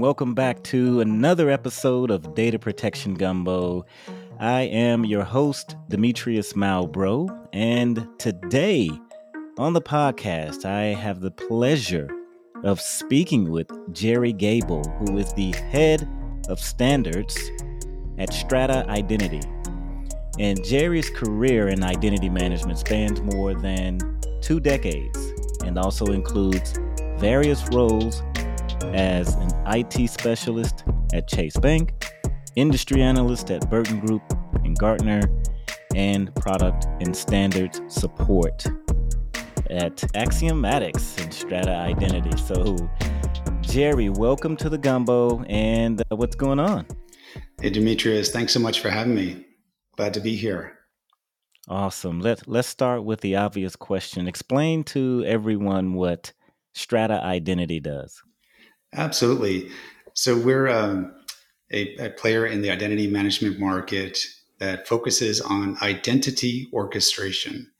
Welcome back to another episode of Data Protection Gumbo. I am your host, Demetrius Malbrough, and today on the podcast, I have the pleasure of speaking with Gerry Gebel, who is the head of standards at Strata Identity. And Gerry's career in identity management spans more than two decades and also includes various roles as an IT specialist at Chase Bank, industry analyst at Burton Group and Gartner, and product and standards support at Axiomatics and Strata Identity. So, Gerry, welcome to the Gumbo, and uh, what's going on? Hey, Demetrius, thanks so much for having me. Glad to be here. Awesome. Let let's start with the obvious question. Explain to everyone what Strata Identity does. Absolutely. So we're um, a, a player in the identity management market that focuses on identity orchestration.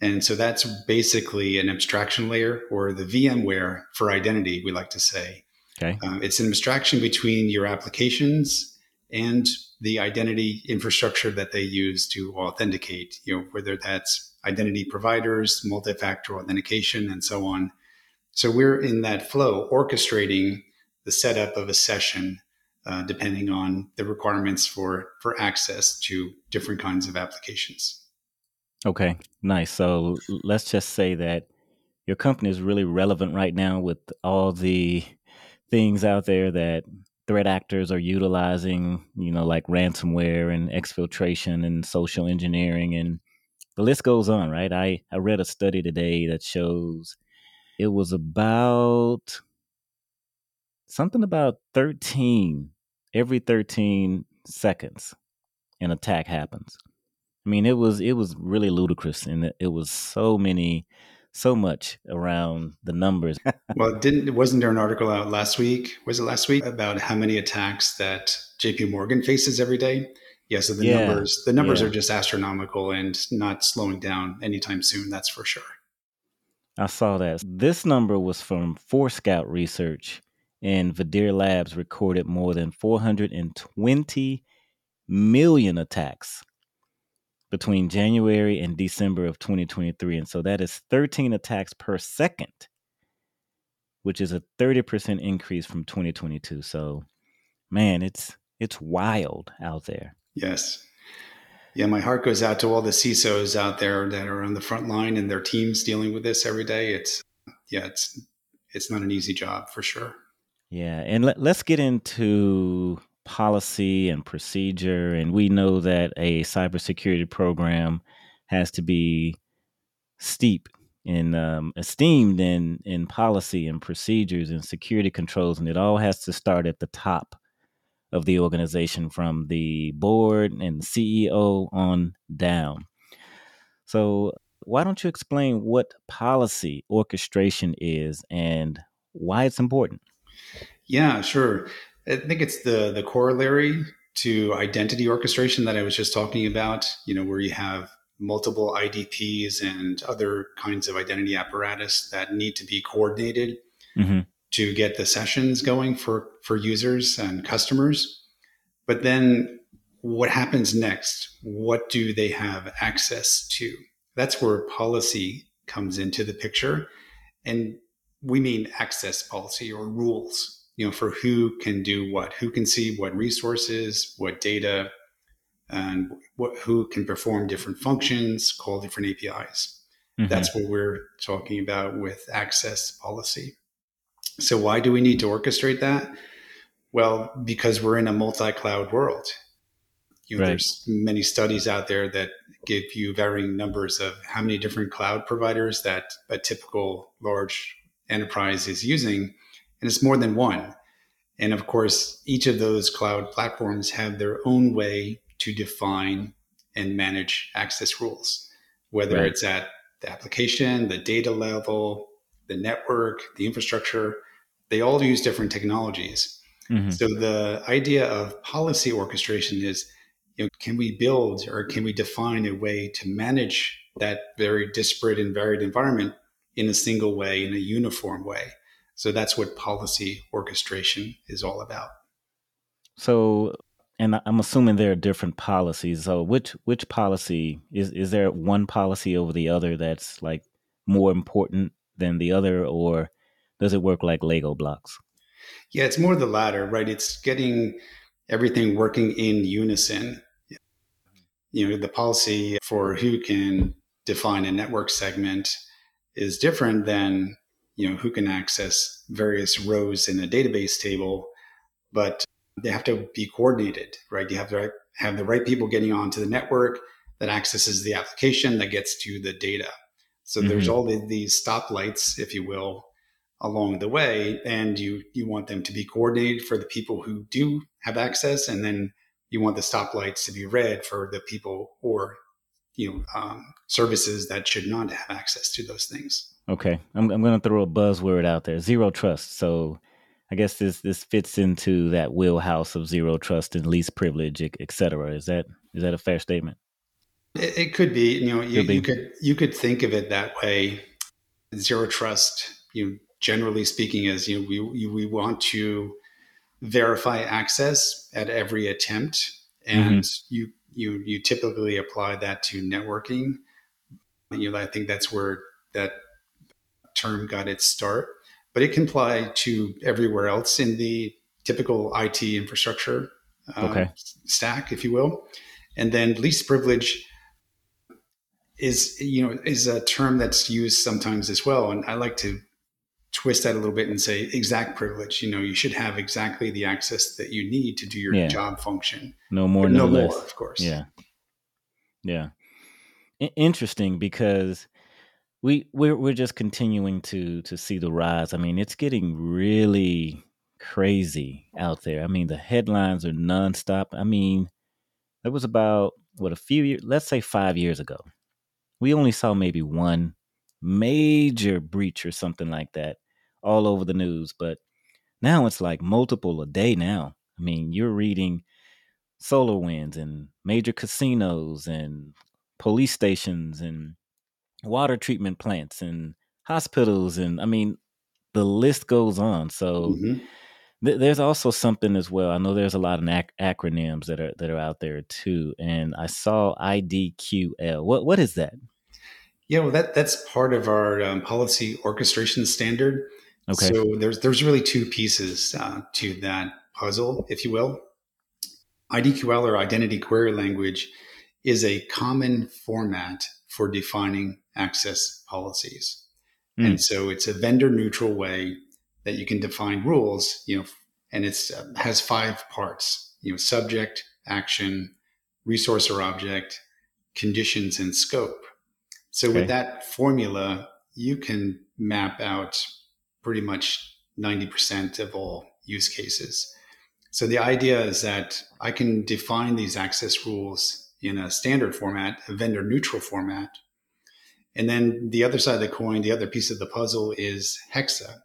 And so that's basically an abstraction layer or the VMware for identity, we like to say. Okay. Um, it's an abstraction between your applications and the identity infrastructure that they use to authenticate, you know, whether that's identity providers, multi-factor authentication, and so on. So we're in that flow, orchestrating the setup of a session, uh, depending on the requirements for for access to different kinds of applications. Okay, nice. So let's just say that your company is really relevant right now with all the things out there that threat actors are utilizing, you know, like ransomware and exfiltration and social engineering and the list goes on, right? I, I read a study today that shows it was about something about 13 every 13 seconds an attack happens. I mean, it was it was really ludicrous, and it, it was so many, so much around the numbers. well, didn't wasn't there an article out last week? Was it last week about how many attacks that J.P. Morgan faces every day? Yeah, so the yeah, numbers the numbers yeah. are just astronomical and not slowing down anytime soon. That's for sure. I saw that. This number was from Four Forescout Research, and Vedere Labs recorded more than 420 million attacks between January and December of 2023. And so that is 13 attacks per second, which is a 30% increase from 2022. So, man, it's it's wild out there. Yes yeah, my heart goes out to all the CISOs out there that are on the front line and their teams dealing with this every day. It's yeah, it's it's not an easy job for sure. Yeah, and let, let's get into policy and procedure. And we know that a cybersecurity program has to be steep and um, esteemed in in policy and procedures and security controls, and it all has to start at the top of the organization from the board and CEO on down. So, why don't you explain what policy orchestration is and why it's important? Yeah, sure. I think it's the the corollary to identity orchestration that I was just talking about, you know, where you have multiple IDPs and other kinds of identity apparatus that need to be coordinated. Mm-hmm to get the sessions going for for users and customers. But then what happens next? What do they have access to? That's where policy comes into the picture. And we mean access policy or rules you know for who can do what. Who can see what resources what data and what, who can perform different functions call different apis mm-hmm. that's what we're talking about with access policy so why do we need to orchestrate that? Well, because we're in a multi-cloud world. You know, right. There's many studies out there that give you varying numbers of how many different cloud providers that a typical large enterprise is using, and it's more than one. And of course, each of those cloud platforms have their own way to define and manage access rules, whether right. it's at the application, the data level, the network, the infrastructure, they all use different technologies. Mm-hmm. So the idea of policy orchestration is, you know, can we build or can we define a way to manage that very disparate and varied environment in a single way, in a uniform way? So that's what policy orchestration is all about. So, and I'm assuming there are different policies. So, which which policy is is there one policy over the other that's like more important than the other, or does it work like Lego blocks? Yeah, it's more the latter, right? It's getting everything working in unison. You know, the policy for who can define a network segment is different than you know who can access various rows in a database table, but they have to be coordinated, right? You have to have the right people getting onto the network that accesses the application that gets to the data. So mm-hmm. there's all of these stoplights, if you will, along the way, and you you want them to be coordinated for the people who do have access, and then you want the stoplights to be red for the people or you know um, services that should not have access to those things. Okay, I'm I'm going to throw a buzzword out there: zero trust. So I guess this this fits into that wheelhouse of zero trust and least privilege, et cetera. Is that is that a fair statement? It, it could be. You know, you, could be. you could you could think of it that way. Zero trust. You know, generally speaking, is you know we we want to verify access at every attempt, and mm-hmm. you you you typically apply that to networking. You know, I think that's where that term got its start but it can apply to everywhere else in the typical IT infrastructure uh, okay. stack, if you will. And then least privilege is you know is a term that's used sometimes as well, and I like to twist that a little bit and say exact privilege. You know, you should have exactly the access that you need to do your yeah. job function. No more, no, no less. more, of course. Yeah, yeah. I- interesting because we we're we're just continuing to to see the rise. I mean, it's getting really crazy out there. I mean, the headlines are nonstop. I mean, it was about what a few years, let's say five years ago, we only saw maybe one major breach or something like that all over the news. But now it's like multiple a day now. I mean, you're reading SolarWinds and major casinos and police stations and water treatment plants and hospitals and i mean the list goes on so mm-hmm. th- there's also something as well i know there's a lot of ac- acronyms that are that are out there too and i saw idql what what is that yeah well that that's part of our um, policy orchestration standard okay so there's there's really two pieces uh, to that puzzle if you will idql or identity query language is a common format for defining access policies. Mm. And so it's a vendor neutral way that you can define rules, you know, and it's uh, has five parts, you know, subject, action, resource or object, conditions and scope. So okay. with that formula, you can map out pretty much 90% of all use cases. So the idea is that I can define these access rules in a standard format, a vendor neutral format, and then the other side of the coin, the other piece of the puzzle is Hexa.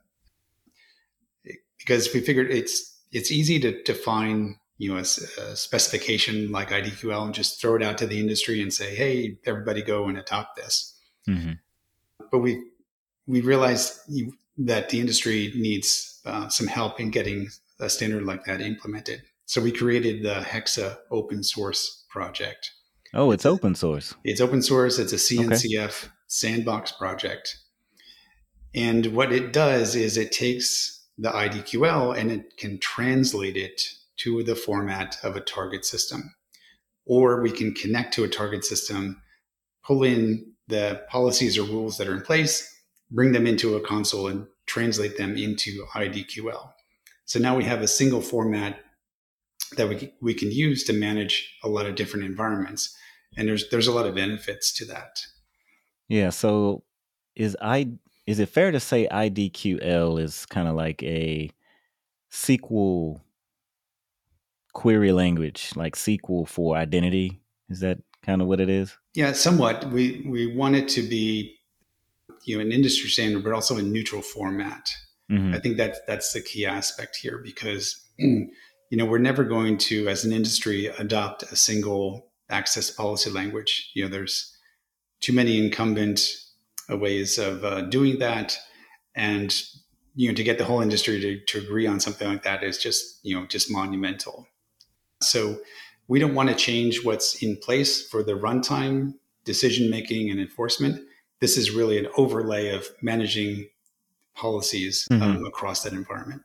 Because we figured it's it's easy to define you know a, a, specification like IDQL and just throw it out to the industry and say, hey, everybody go and adopt this. Mm-hmm. But we we realized that the industry needs uh, some help in getting a standard like that implemented. So we created the Hexa open source project. Oh, it's, open source. It's open source. It's a CNCF okay sandbox project. And what it does is it takes the IDQL and it can translate it to the format of a target system. Or we can connect to a target system, pull in the policies or rules that are in place, bring them into a console and translate them into IDQL. So now we have a single format that we, we can use to manage a lot of different environments. And there's, there's a lot of benefits to that. Yeah. So is I is it fair to say IDQL is kind of like a SQL query language, like SQL for identity? Is that kind of what it is? Yeah, somewhat. We we want it to be you know an industry standard, but also a neutral format. Mm-hmm. I think that that's the key aspect here because you know we're never going to, as an industry, adopt a single access policy language. You know, there's too many incumbent uh, ways of uh, doing that. And you know, to get the whole industry to, to agree on something like that is just, you know, just monumental. So we don't want to change what's in place for the runtime, decision making, and enforcement. This is really an overlay of managing policies mm-hmm. um, across that environment.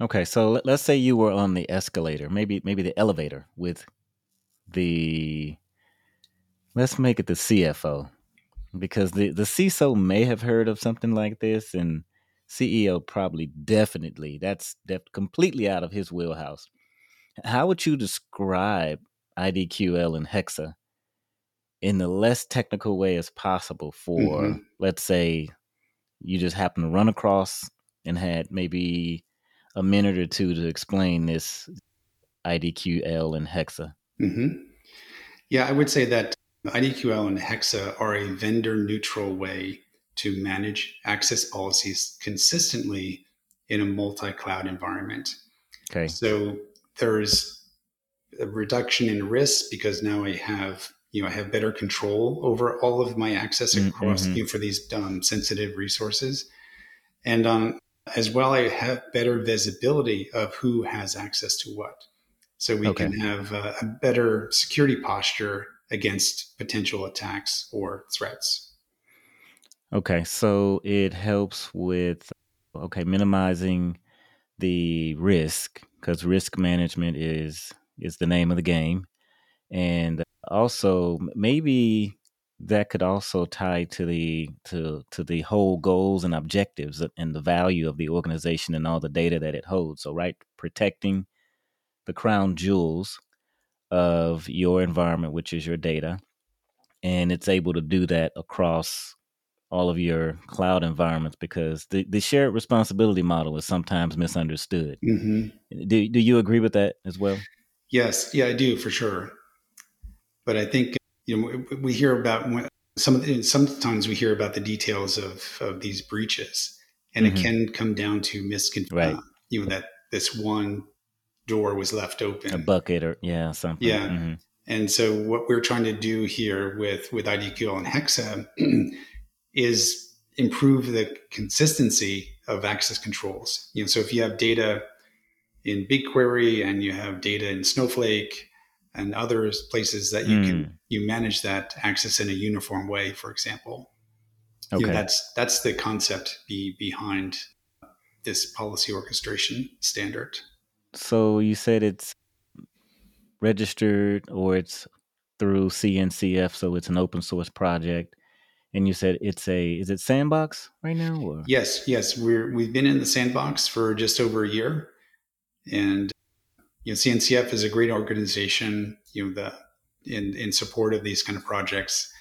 Okay, so let's say you were on the escalator, maybe maybe the elevator with the let's make it the CFO because the the CISO may have heard of something like this and CEO probably definitely that's def- completely out of his wheelhouse. How would you describe IDQL and Hexa in the less technical way as possible for mm-hmm. let's say you just happen to run across and had maybe a minute or two to explain this IDQL and Hexa? Mm-hmm. Yeah, I would say that IDQL and Hexa are a vendor neutral way to manage access policies consistently in a multi cloud environment. Okay. So there's a reduction in risk because now I have you know I have better control over all of my access mm, across mm-hmm. you know, for these um, sensitive resources, and um, as well I have better visibility of who has access to what. So we okay. can have a, a better security posture against potential attacks or threats. Okay, so it helps with okay minimizing the risk because risk management is is the name of the game, and also maybe that could also tie to the to to the whole goals and objectives and the value of the organization and all the data that it holds. So right, protecting the crown jewels of your environment, which is your data, and it's able to do that across all of your cloud environments because the, the shared responsibility model is sometimes misunderstood. Mm-hmm. Do, do you agree with that as well? Yes, yeah, I do for sure. But I think you know we hear about some sometimes we hear about the details of, of these breaches, and mm-hmm. it can come down to. Right. Uh, you know that this one door was left open. A bucket or yeah, something. Yeah. Mm-hmm. And so what we're trying to do here with with IDQL and Hexa is improve the consistency of access controls. You know, so if you have data in BigQuery and you have data in Snowflake and other places that you mm. can you manage that access in a uniform way, for example. Okay. You know, that's that's the concept be, behind this policy orchestration standard. So you said it's registered or it's through CNCF, so it's an open source project. And you said it's a is it sandbox right now? Or? Yes, yes, we're we've been in the sandbox for just over a year, and you know CNCF is a great organization. You know the in in support of these kind of projects.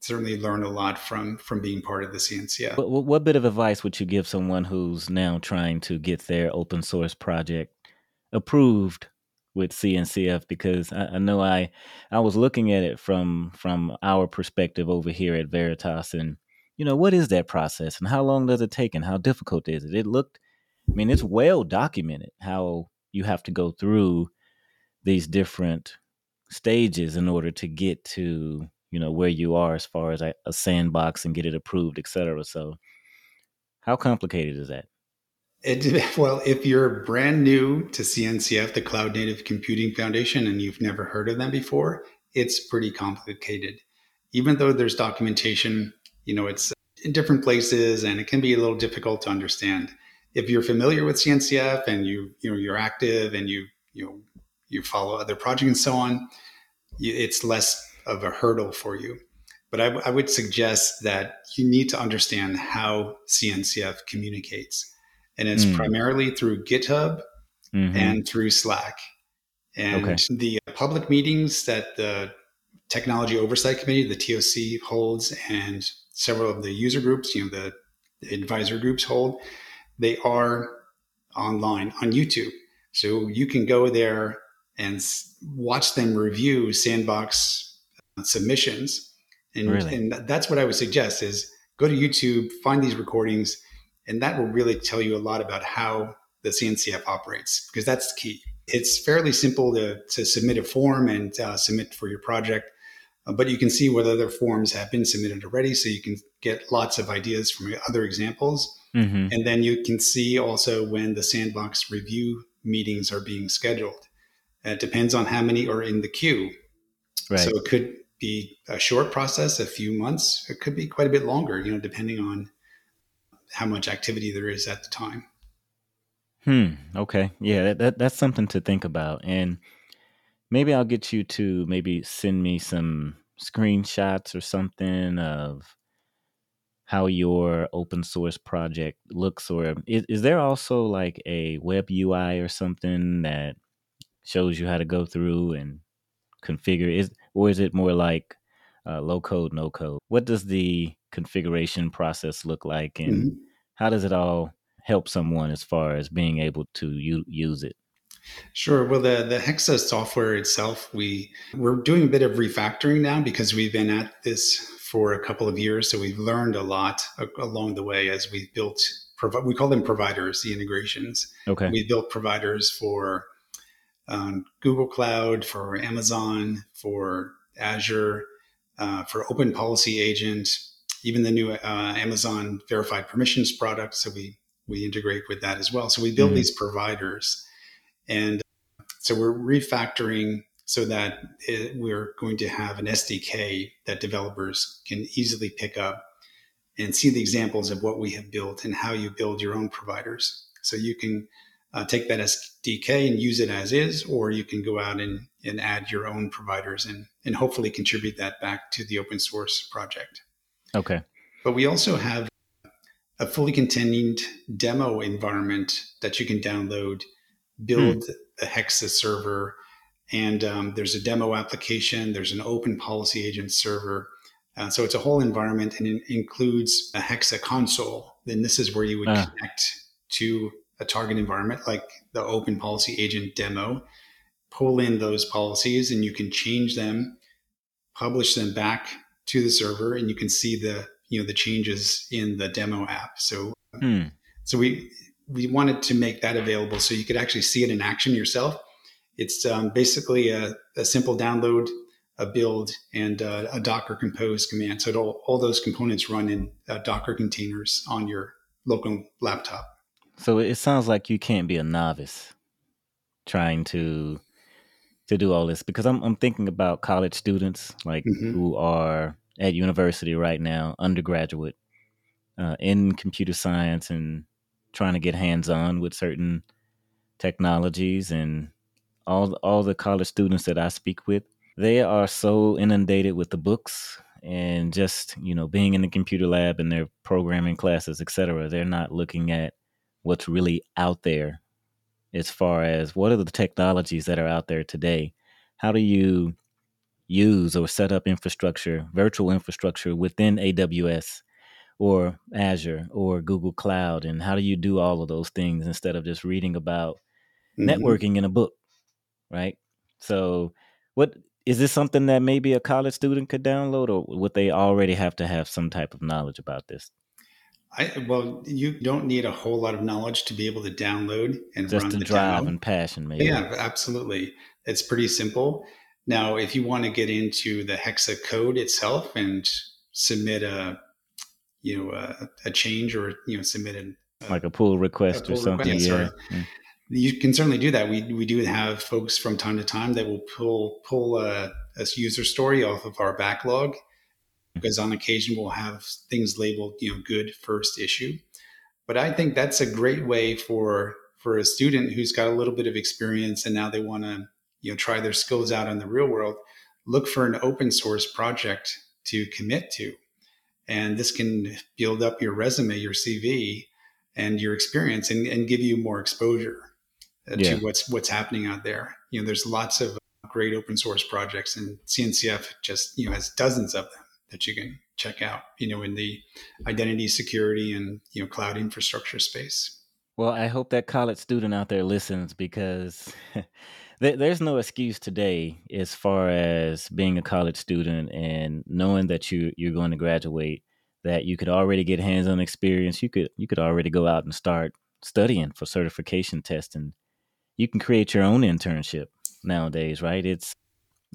Certainly learned a lot from from being part of the CNCF. What, what bit of advice would you give someone who's now trying to get their open source project approved with CNCF because I, I, know I I was looking at it from from our perspective over here at Veritas and you know what is that process and how long does it take and how difficult is it? It looked I mean it's well documented how you have to go through these different stages in order to get to you know where you are as far as a, a sandbox and get it approved, et cetera. So how complicated is that? It, well, if you're brand new to CNCF, the Cloud Native Computing Foundation, and you've never heard of them before, it's pretty complicated. Even though there's documentation, you know, it's in different places and it can be a little difficult to understand. If you're familiar with CNCF and you, you know, you're active and you, you know, you follow other projects and so on, it's less of a hurdle for you. But I, I would suggest that you need to understand how CNCF communicates and it's mm. primarily through GitHub mm-hmm. and through Slack. And okay. the public meetings that the Technology Oversight Committee, the TOC, holds, and several of the user groups, you know, the advisor groups hold, they are online on YouTube. So you can go there and watch them review sandbox submissions. And, really? and that's what I would suggest is go to YouTube, find these recordings, and that will really tell you a lot about how the CNCF operates, because that's the key. It's fairly simple to, to submit a form and uh, submit for your project, uh, but you can see what other forms have been submitted already. So you can get lots of ideas from other examples. Mm-hmm. And then you can see also when the sandbox review meetings are being scheduled. it depends on how many are in the queue. Right. So it could be a short process, a few months. It could be quite a bit longer, you know, depending on how much activity there is at the time. Hmm. Okay. Yeah, that, that that's something to think about. And maybe I'll get you to maybe send me some screenshots or something of how your open source project looks or is, is there also like a web UI or something that shows you how to go through and configure is or is it more like uh, low code no code what does the configuration process look like and mm-hmm. how does it all help someone as far as being able to u- use it? Sure. Well, the the Hexa software itself, we we're doing a bit of refactoring now because we've been at this for a couple of years, so we've learned a lot along the way as we've built. We call them providers, the integrations. Okay. We built providers for um, Google Cloud, for Amazon, for Azure, uh, for Open Policy Agent, even the new uh, Amazon Verified Permissions product. So we we integrate with that as well. So we build mm-hmm. these providers, and so we're refactoring so that it, we're going to have an SDK that developers can easily pick up and see the examples of what we have built and how you build your own providers. So you can uh, take that SDK and use it as is, or you can go out and, and add your own providers and, and hopefully contribute that back to the open source project. Okay. But we also have a fully contained demo environment that you can download, build hmm. a Hexa server, and um, there's a demo application. There's an open policy agent server. Uh, so it's a whole environment and it includes a Hexa console. Then this is where you would uh. connect to a target environment like the open policy agent demo, pull in those policies, and you can change them, publish them back to the server, and you can see the you know the changes in the demo app. So hmm. so we we wanted to make that available so you could actually see it in action yourself. It's um, basically a, a, simple download, a build, and uh, a Docker compose command. So all, all those components run in uh, Docker containers on your local laptop. So it sounds like you can't be a novice trying to to do all this because I'm I'm thinking about college students like mm-hmm. who are at university right now, undergraduate, uh, in computer science and trying to get hands on with certain technologies and all all the college students that I speak with, they are so inundated with the books and just you know being in the computer lab and their programming classes, etc. They're not looking at what's really out there as far as what are the technologies that are out there today. How do you use or set up infrastructure, virtual infrastructure within AWS or Azure or Google Cloud? And how do you do all of those things instead of just reading about mm-hmm. networking in a book? Right. So, what is this something that maybe a college student could download, or would they already have to have some type of knowledge about this? I, well, you don't need a whole lot of knowledge to be able to download and just run the, drive and passion, maybe. Yeah, absolutely. It's pretty simple. Now, if you want to get into the Hexa code itself and submit a, you know, a, a change or you know, submit a, like a pull request a pull or something, request, yeah. yeah. You can certainly do that. We we do have folks from time to time that will pull pull a, a user story off of our backlog because on occasion we'll have things labeled, you know, good first issue. But I think that's a great way for for a student who's got a little bit of experience and now they want to you know try their skills out in the real world look for an open source project to commit to and this can build up your resume your cv and your experience and, and give you more exposure uh, yeah. to what's what's happening out there. You know there's lots of great open source projects and cncf just you know has dozens of them that you can check out you know in the identity security and you know cloud infrastructure space. Well i hope that college student out there listens because there's no excuse today as far as being a college student and knowing that you you're going to graduate that you could already get hands-on experience. You could you could already go out and start studying for certification testing you can create your own internship nowadays right it's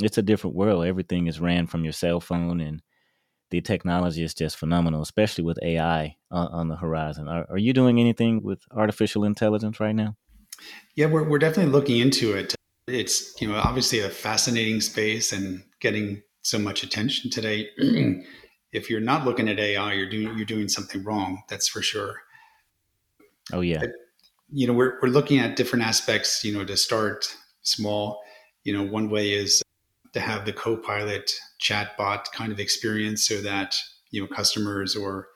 it's a different world everything is ran from your cell phone and the technology is just phenomenal, especially with AI on, uh, on the horizon. Are, are, you doing anything with artificial intelligence right now? Yeah, we're, we're definitely looking into it. It's you know obviously a fascinating space and getting so much attention today. if you're not looking at AI, you're doing you're doing something wrong. That's for sure. Oh yeah. But, you know, we're we're looking at different aspects. You know, to start small. You know, one way is to have the co-pilot chatbot kind of experience, so that you know customers or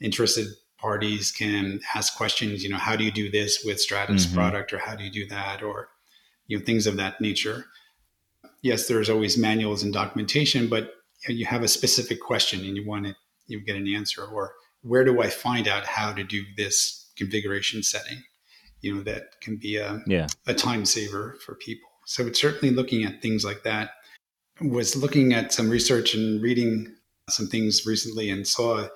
interested parties can ask questions. You know, how do you do this with Strata's mm-hmm. product, or how do you do that, or you know, things of that nature. Yes, there's always manuals and documentation, but you have a specific question and you want to you get an answer or where do i find out how to do this configuration setting you know that can be a, yeah. a time saver for people so it's certainly looking at things like that was looking at some research and reading some things recently and saw a,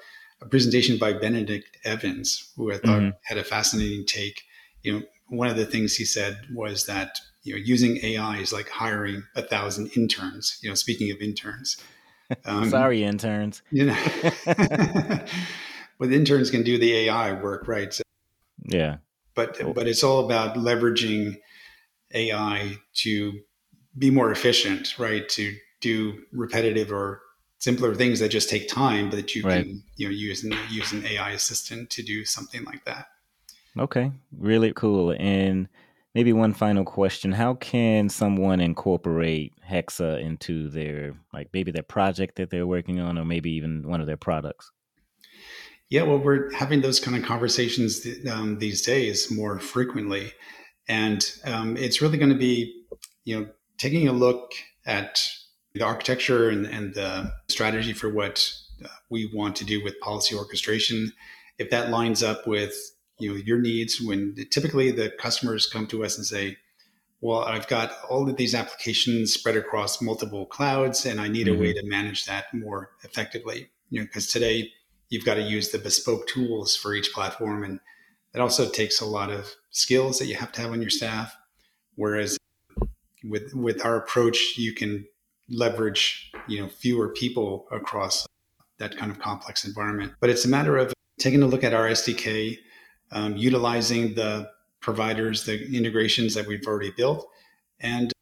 presentation by benedict evans who i thought mm-hmm. had a fascinating take you know one of the things he said was that you know using ai is like hiring a thousand interns you know speaking of interns um, Sorry, interns. You know, but interns can do the AI work, right? So, yeah. But but it's all about leveraging AI to be more efficient, right? To do repetitive or simpler things that just take time, but that you right. can you know use an, use an AI assistant to do something like that. Okay, really cool. And maybe one final question how can someone incorporate hexa into their like maybe their project that they're working on or maybe even one of their products yeah well we're having those kind of conversations um, these days more frequently and um, it's really going to be you know taking a look at the architecture and, and the strategy for what uh, we want to do with policy orchestration if that lines up with you know your needs when typically the customers come to us and say well i've got all of these applications spread across multiple clouds and i need mm-hmm. a way mm-hmm. to manage that more effectively you know because today you've got to use the bespoke tools for each platform and that also takes a lot of skills that you have to have on your staff. Whereas with with our approach you can leverage you know fewer people across that kind of complex environment. But it's a matter of taking a look at our sdk um, utilizing the providers, the integrations that we've already built, and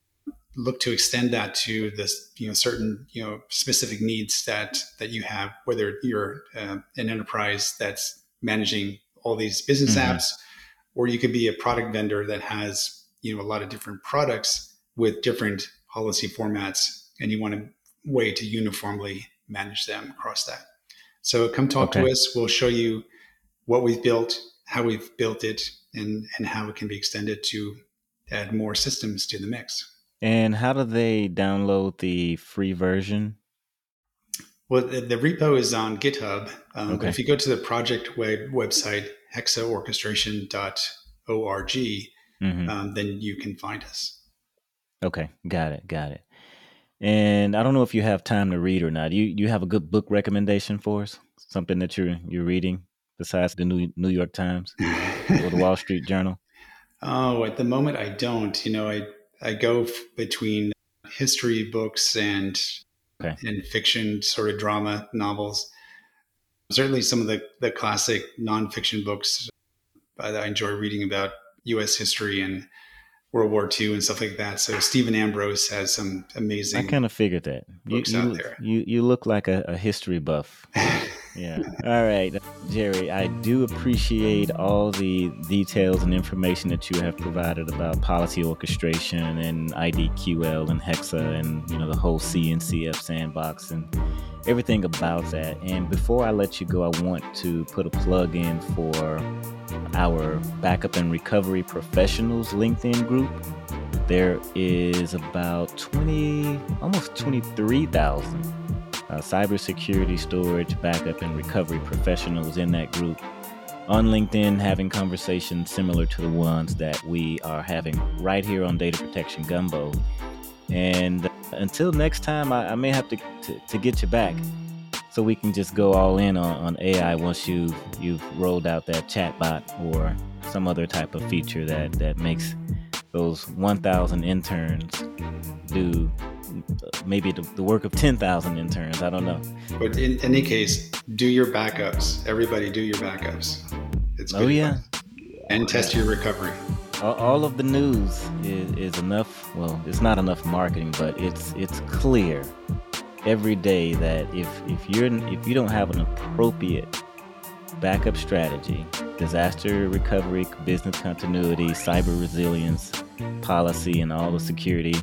look to extend that to this, you know, certain, you know, specific needs that that you have, whether you're uh, an enterprise that's managing all these business mm-hmm. apps, or you could be a product vendor that has, you know, a lot of different products with different policy formats, and you want a way to uniformly manage them across that. So come talk okay. to us. We'll show you what we've built, how we've built it and and how it can be extended to add more systems to the mix. And how do they download the free version? Well, the, the repo is on GitHub. Um, okay. But if you go to the project web, website, hexaorchestration.org, mm-hmm. um, then you can find us. Okay, got it, got it. And I don't know if you have time to read or not. You you have a good book recommendation for us? Something that you're you're reading? besides the New New York Times or the Wall Street Journal? Oh, at the moment, I don't. You know, I I go f- between history books and okay. and fiction, sort of drama novels. Certainly, some of the the classic nonfiction books that I enjoy reading about U.S. history and World War II and stuff like that. So Stephen Ambrose has some amazing. I kind of figured that. You, you, you, you look like a, a history buff. yeah. All right, Gerry. I do appreciate all the details and information that you have provided about policy orchestration and IDQL and Hexa and you know the whole CNCF sandbox and everything about that. And before I let you go, I want to put a plug in for our backup and recovery professionals LinkedIn group. There is about 20, almost 23,000 uh, cybersecurity, storage, backup, and recovery professionals in that group on LinkedIn having conversations similar to the ones that we are having right here on Data Protection Gumbo. And until next time, I, I may have to, to, to get you back so we can just go all in on, on AI once you you've rolled out that chatbot or some other type of feature that that makes those 1,000 interns do maybe the, the work of 10,000 interns. I don't know. But in any case, do your backups. Everybody do your backups. It's oh, yeah. And oh, test your recovery. All, all of the news is, is enough. Well, it's not enough marketing, but it's it's clear every day that if if you're if you don't have an appropriate backup strategy, disaster recovery, business continuity, cyber resilience policy, and all the security,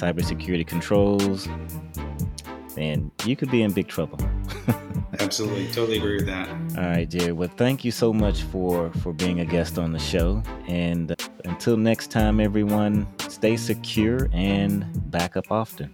cybersecurity controls, then you could be in big trouble. Absolutely, totally agree with that. All right, Gerry. Well, thank you so much for for being a guest on the show, and uh, until next time, everyone, stay secure and back up often.